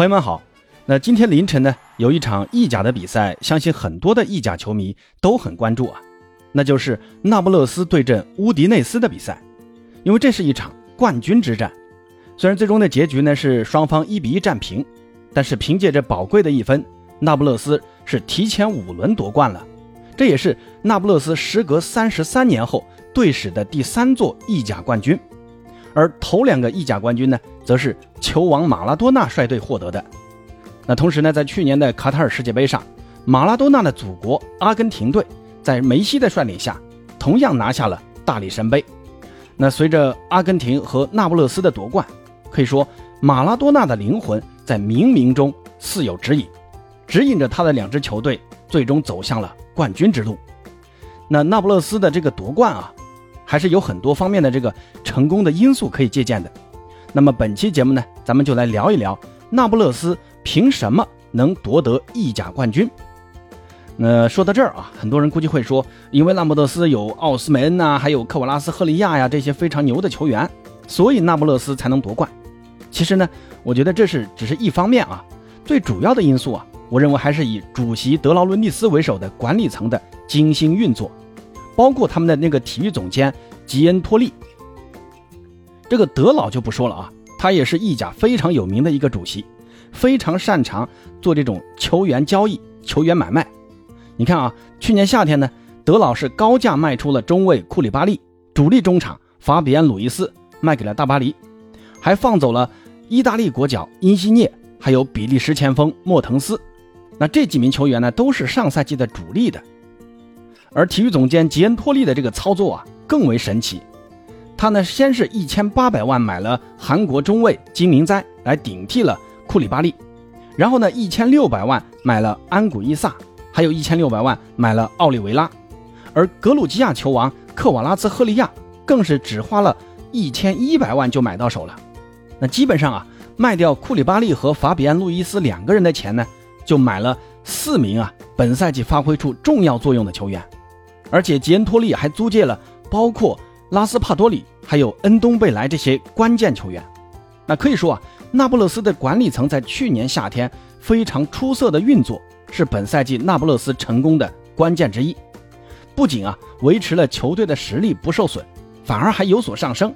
朋友们好，那今天凌晨呢，有一场意甲的比赛，相信很多的意甲球迷都很关注啊，那就是那不勒斯对阵乌迪内斯的比赛，因为这是一场冠军之战。虽然最终的结局呢是双方一比一战平，但是凭借着宝贵的一分，那不勒斯是提前五轮夺冠了，这也是那不勒斯时隔三十三年后队史的第三座意甲冠军。而头两个意甲冠军呢，则是球王马拉多纳率队获得的。那同时呢，在去年的卡塔尔世界杯上，马拉多纳的祖国阿根廷队在梅西的率领下，同样拿下了大力神杯。那随着阿根廷和那不勒斯的夺冠，可以说马拉多纳的灵魂在冥冥中似有指引，指引着他的两支球队最终走向了冠军之路。那那不勒斯的这个夺冠啊。还是有很多方面的这个成功的因素可以借鉴的。那么本期节目呢，咱们就来聊一聊那不勒斯凭什么能夺得意甲冠军。那说到这儿啊，很多人估计会说，因为那不勒斯有奥斯梅恩呐，还有科瓦拉斯赫利亚呀这些非常牛的球员，所以那不勒斯才能夺冠。其实呢，我觉得这是只是一方面啊，最主要的因素啊，我认为还是以主席德劳伦蒂斯为首的管理层的精心运作。包括他们的那个体育总监吉恩托利，这个德老就不说了啊，他也是意甲非常有名的一个主席，非常擅长做这种球员交易、球员买卖。你看啊，去年夏天呢，德老是高价卖出了中卫库里巴利，主力中场法比安·鲁伊斯卖给了大巴黎，还放走了意大利国脚因西涅，还有比利时前锋莫腾斯。那这几名球员呢，都是上赛季的主力的。而体育总监吉恩托利的这个操作啊更为神奇，他呢先是一千八百万买了韩国中卫金明哉来顶替了库里巴利，然后呢一千六百万买了安古伊萨，还有一千六百万买了奥利维拉，而格鲁吉亚球王克瓦拉兹赫利亚更是只花了一千一百万就买到手了。那基本上啊卖掉库里巴利和法比安路易斯两个人的钱呢，就买了四名啊本赛季发挥出重要作用的球员。而且吉恩托利还租借了包括拉斯帕多里还有恩东贝莱这些关键球员，那可以说啊，那不勒斯的管理层在去年夏天非常出色的运作，是本赛季那不勒斯成功的关键之一。不仅啊维持了球队的实力不受损，反而还有所上升。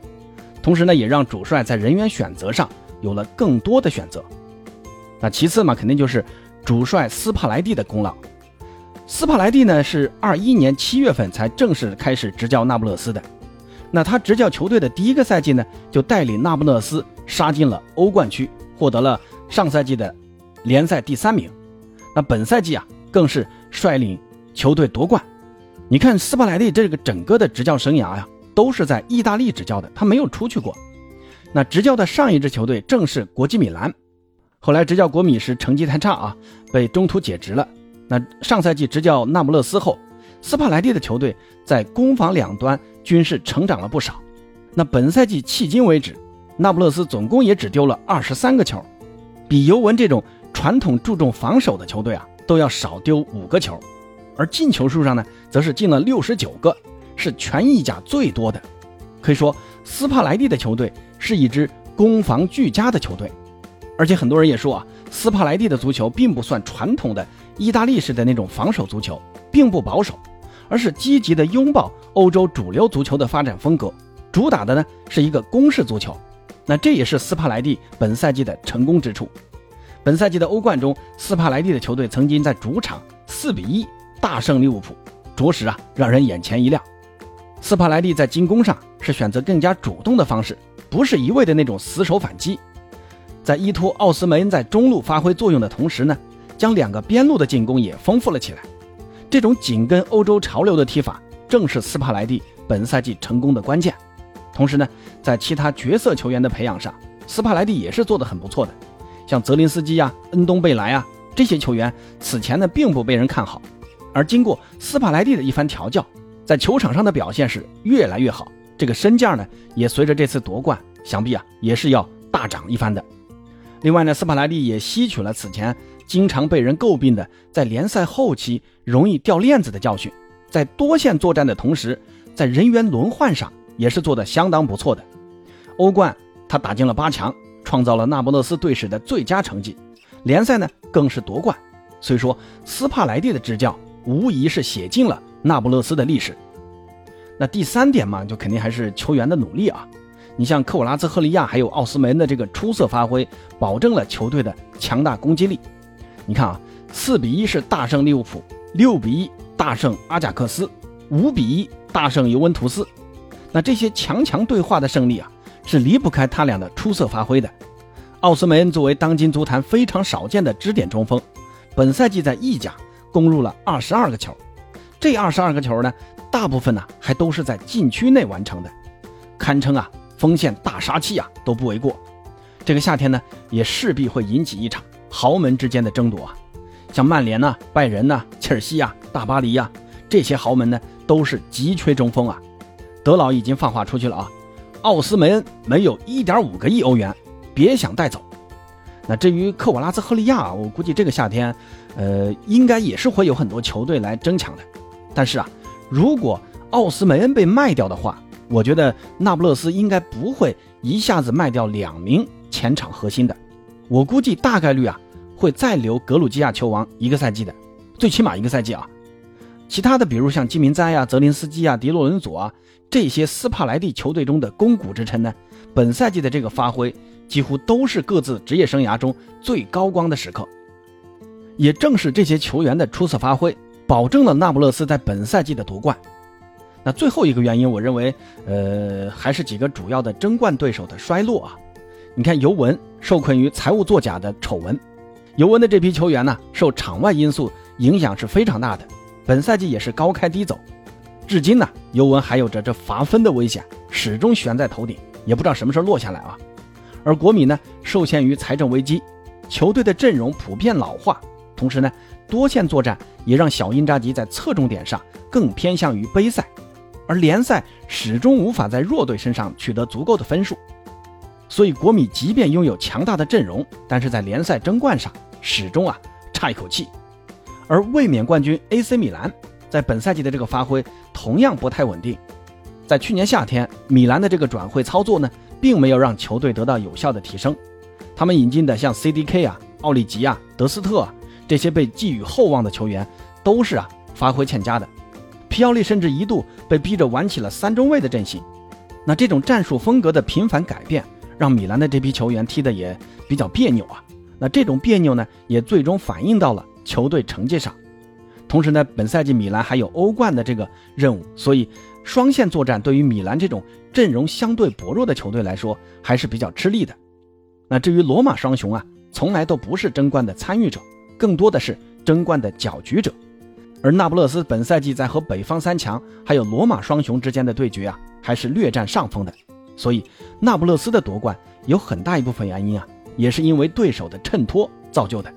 同时呢，也让主帅在人员选择上有了更多的选择。那其次嘛，肯定就是主帅斯帕莱蒂的功劳。斯帕莱蒂呢是二一年七月份才正式开始执教那不勒斯的，那他执教球队的第一个赛季呢，就带领那不勒斯杀进了欧冠区，获得了上赛季的联赛第三名。那本赛季啊，更是率领球队夺冠。你看斯帕莱蒂这个整个的执教生涯呀，都是在意大利执教的，他没有出去过。那执教的上一支球队正是国际米兰，后来执教国米时成绩太差啊，被中途解职了。那上赛季执教那不勒斯后，斯帕莱蒂的球队在攻防两端均是成长了不少。那本赛季迄今为止，那不勒斯总共也只丢了二十三个球，比尤文这种传统注重防守的球队啊都要少丢五个球。而进球数上呢，则是进了六十九个，是全意甲最多的。可以说，斯帕莱蒂的球队是一支攻防俱佳的球队。而且很多人也说啊，斯帕莱蒂的足球并不算传统的。意大利式的那种防守足球并不保守，而是积极的拥抱欧洲主流足球的发展风格，主打的呢是一个攻势足球。那这也是斯帕莱蒂本赛季的成功之处。本赛季的欧冠中，斯帕莱蒂的球队曾经在主场四比一大胜利物浦，着实啊让人眼前一亮。斯帕莱蒂在进攻上是选择更加主动的方式，不是一味的那种死守反击，在依托奥斯梅恩在中路发挥作用的同时呢。将两个边路的进攻也丰富了起来，这种紧跟欧洲潮流的踢法，正是斯帕莱蒂本赛季成功的关键。同时呢，在其他角色球员的培养上，斯帕莱蒂也是做得很不错的。像泽林斯基呀、恩东贝莱啊这些球员，此前呢并不被人看好，而经过斯帕莱蒂的一番调教，在球场上的表现是越来越好。这个身价呢，也随着这次夺冠，想必啊也是要大涨一番的。另外呢，斯帕莱蒂也吸取了此前。经常被人诟病的，在联赛后期容易掉链子的教训，在多线作战的同时，在人员轮换上也是做得相当不错的。欧冠他打进了八强，创造了那不勒斯队史的最佳成绩，联赛呢更是夺冠。所以说，斯帕莱蒂的执教无疑是写进了那不勒斯的历史。那第三点嘛，就肯定还是球员的努力啊。你像科瓦拉兹赫利亚还有奥斯梅恩的这个出色发挥，保证了球队的强大攻击力。你看啊，四比一是大胜利物浦，六比一大胜阿贾克斯，五比一大胜尤文图斯。那这些强强对话的胜利啊，是离不开他俩的出色发挥的。奥斯梅恩作为当今足坛非常少见的支点中锋，本赛季在意甲攻入了二十二个球，这二十二个球呢，大部分呢还都是在禁区内完成的，堪称啊。锋线大杀器啊都不为过，这个夏天呢也势必会引起一场豪门之间的争夺啊，像曼联呐、拜仁呐、切尔西呀、大巴黎呀这些豪门呢都是急缺中锋啊。德老已经放话出去了啊，奥斯梅恩没有一点五个亿欧元，别想带走。那至于克瓦拉兹赫利亚，我估计这个夏天，呃，应该也是会有很多球队来争抢的。但是啊，如果奥斯梅恩被卖掉的话，我觉得那不勒斯应该不会一下子卖掉两名前场核心的，我估计大概率啊会再留格鲁吉亚球王一个赛季的，最起码一个赛季啊。其他的比如像基民哉呀、泽林斯基啊、迪洛伦佐啊这些斯帕莱蒂球队中的肱骨之称呢，本赛季的这个发挥几乎都是各自职业生涯中最高光的时刻。也正是这些球员的出色发挥，保证了那不勒斯在本赛季的夺冠。那最后一个原因，我认为，呃，还是几个主要的争冠对手的衰落啊。你看，尤文受困于财务作假的丑闻，尤文的这批球员呢，受场外因素影响是非常大的，本赛季也是高开低走，至今呢，尤文还有着这罚分的危险，始终悬在头顶，也不知道什么时候落下来啊。而国米呢，受限于财政危机，球队的阵容普遍老化，同时呢，多线作战也让小因扎吉在侧重点上更偏向于杯赛。而联赛始终无法在弱队身上取得足够的分数，所以国米即便拥有强大的阵容，但是在联赛争冠上始终啊差一口气。而卫冕冠军 AC 米兰在本赛季的这个发挥同样不太稳定。在去年夏天，米兰的这个转会操作呢，并没有让球队得到有效的提升。他们引进的像 CDK 啊、奥利吉啊、德斯特啊这些被寄予厚望的球员，都是啊发挥欠佳的。皮奥利甚至一度被逼着玩起了三中卫的阵型，那这种战术风格的频繁改变，让米兰的这批球员踢得也比较别扭啊。那这种别扭呢，也最终反映到了球队成绩上。同时呢，本赛季米兰还有欧冠的这个任务，所以双线作战对于米兰这种阵容相对薄弱的球队来说还是比较吃力的。那至于罗马双雄啊，从来都不是争冠的参与者，更多的是争冠的搅局者。而那不勒斯本赛季在和北方三强还有罗马双雄之间的对决啊，还是略占上风的。所以那不勒斯的夺冠有很大一部分原因啊，也是因为对手的衬托造就的。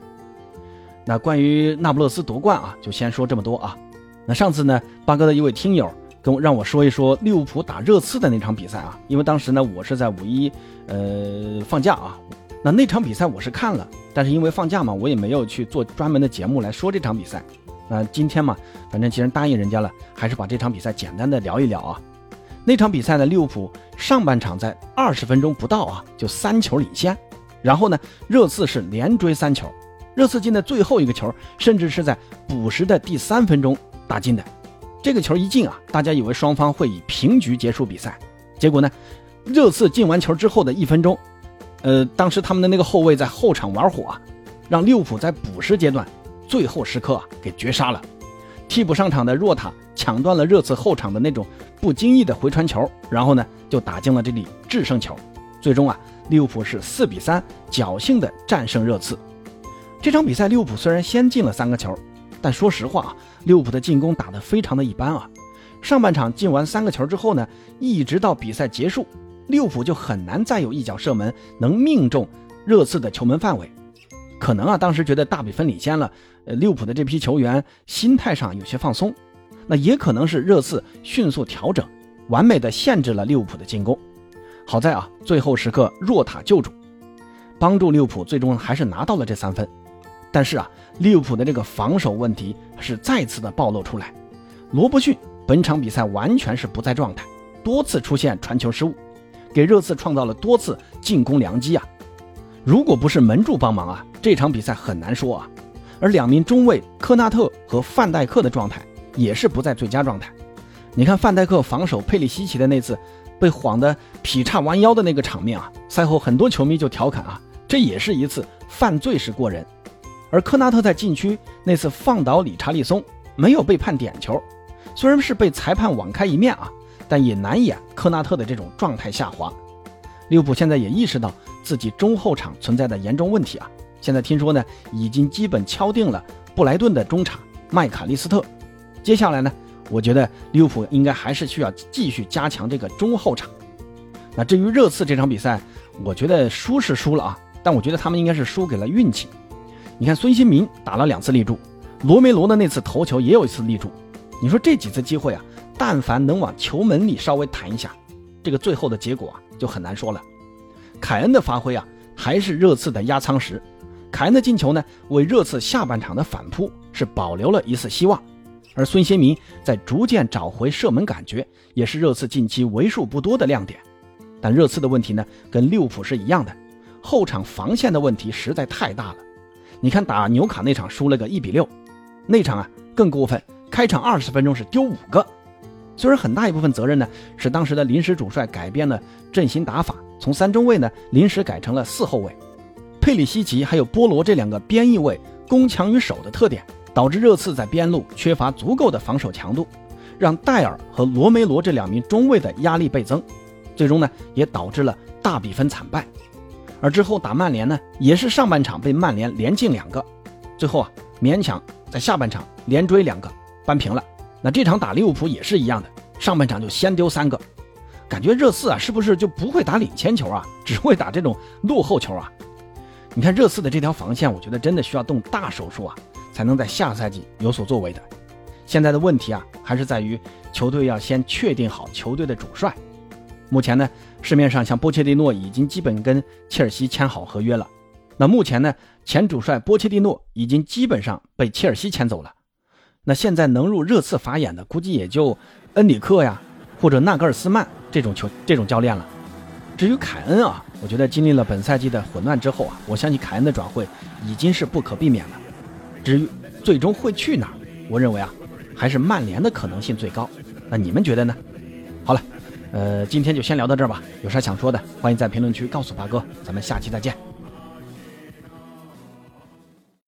那关于那不勒斯夺冠啊，就先说这么多啊。那上次呢，八哥的一位听友跟我让我说一说利物浦打热刺的那场比赛啊，因为当时呢我是在五一呃放假啊，那那场比赛我是看了，但是因为放假嘛，我也没有去做专门的节目来说这场比赛。那今天嘛，反正既然答应人家了，还是把这场比赛简单的聊一聊啊。那场比赛呢，利物浦上半场在二十分钟不到啊，就三球领先，然后呢，热刺是连追三球，热刺进的最后一个球，甚至是在补时的第三分钟打进的。这个球一进啊，大家以为双方会以平局结束比赛，结果呢，热刺进完球之后的一分钟，呃，当时他们的那个后卫在后场玩火啊，让利物浦在补时阶段。最后时刻啊，给绝杀了。替补上场的若塔抢断了热刺后场的那种不经意的回传球，然后呢就打进了这里制胜球。最终啊，利物浦是四比三侥幸的战胜热刺。这场比赛利物浦虽然先进了三个球，但说实话啊，利物浦的进攻打得非常的一般啊。上半场进完三个球之后呢，一直到比赛结束，利物浦就很难再有一脚射门能命中热刺的球门范围。可能啊，当时觉得大比分领先了。呃，利物浦的这批球员心态上有些放松，那也可能是热刺迅速调整，完美的限制了利物浦的进攻。好在啊，最后时刻若塔救主，帮助利物浦最终还是拿到了这三分。但是啊，利物浦的这个防守问题是再次的暴露出来。罗伯逊本场比赛完全是不在状态，多次出现传球失误，给热刺创造了多次进攻良机啊。如果不是门柱帮忙啊，这场比赛很难说啊。而两名中卫科纳特和范戴克的状态也是不在最佳状态。你看范戴克防守佩里西奇的那次被晃得劈叉弯腰的那个场面啊，赛后很多球迷就调侃啊，这也是一次犯罪式过人。而科纳特在禁区那次放倒理查利松没有被判点球，虽然是被裁判网开一面啊，但也难掩科纳特的这种状态下滑。利物浦现在也意识到自己中后场存在的严重问题啊。现在听说呢，已经基本敲定了布莱顿的中场麦卡利斯特。接下来呢，我觉得利物浦应该还是需要继续加强这个中后场。那至于热刺这场比赛，我觉得输是输了啊，但我觉得他们应该是输给了运气。你看孙兴民打了两次立柱，罗梅罗的那次头球也有一次立柱。你说这几次机会啊，但凡能往球门里稍微弹一下，这个最后的结果啊就很难说了。凯恩的发挥啊，还是热刺的压舱石。凯恩的进球呢，为热刺下半场的反扑是保留了一丝希望，而孙兴民在逐渐找回射门感觉，也是热刺近期为数不多的亮点。但热刺的问题呢，跟利物浦是一样的，后场防线的问题实在太大了。你看打纽卡那场输了个一比六，那场啊更过分，开场二十分钟是丢五个。虽然很大一部分责任呢是当时的临时主帅改变了阵型打法，从三中卫呢临时改成了四后卫。佩里西奇还有波罗这两个边翼位攻强于守的特点，导致热刺在边路缺乏足够的防守强度，让戴尔和罗梅罗这两名中卫的压力倍增，最终呢也导致了大比分惨败。而之后打曼联呢，也是上半场被曼联连进两个，最后啊勉强在下半场连追两个扳平了。那这场打利物浦也是一样的，上半场就先丢三个，感觉热刺啊是不是就不会打领先球啊，只会打这种落后球啊？你看热刺的这条防线，我觉得真的需要动大手术啊，才能在下赛季有所作为的。现在的问题啊，还是在于球队要先确定好球队的主帅。目前呢，市面上像波切蒂诺已经基本跟切尔西签好合约了。那目前呢，前主帅波切蒂诺已经基本上被切尔西签走了。那现在能入热刺法眼的，估计也就恩里克呀，或者纳格尔斯曼这种球这种教练了。至于凯恩啊。我觉得经历了本赛季的混乱之后啊，我相信凯恩的转会已经是不可避免了。至于最终会去哪儿，我认为啊，还是曼联的可能性最高。那你们觉得呢？好了，呃，今天就先聊到这儿吧。有啥想说的，欢迎在评论区告诉八哥。咱们下期再见。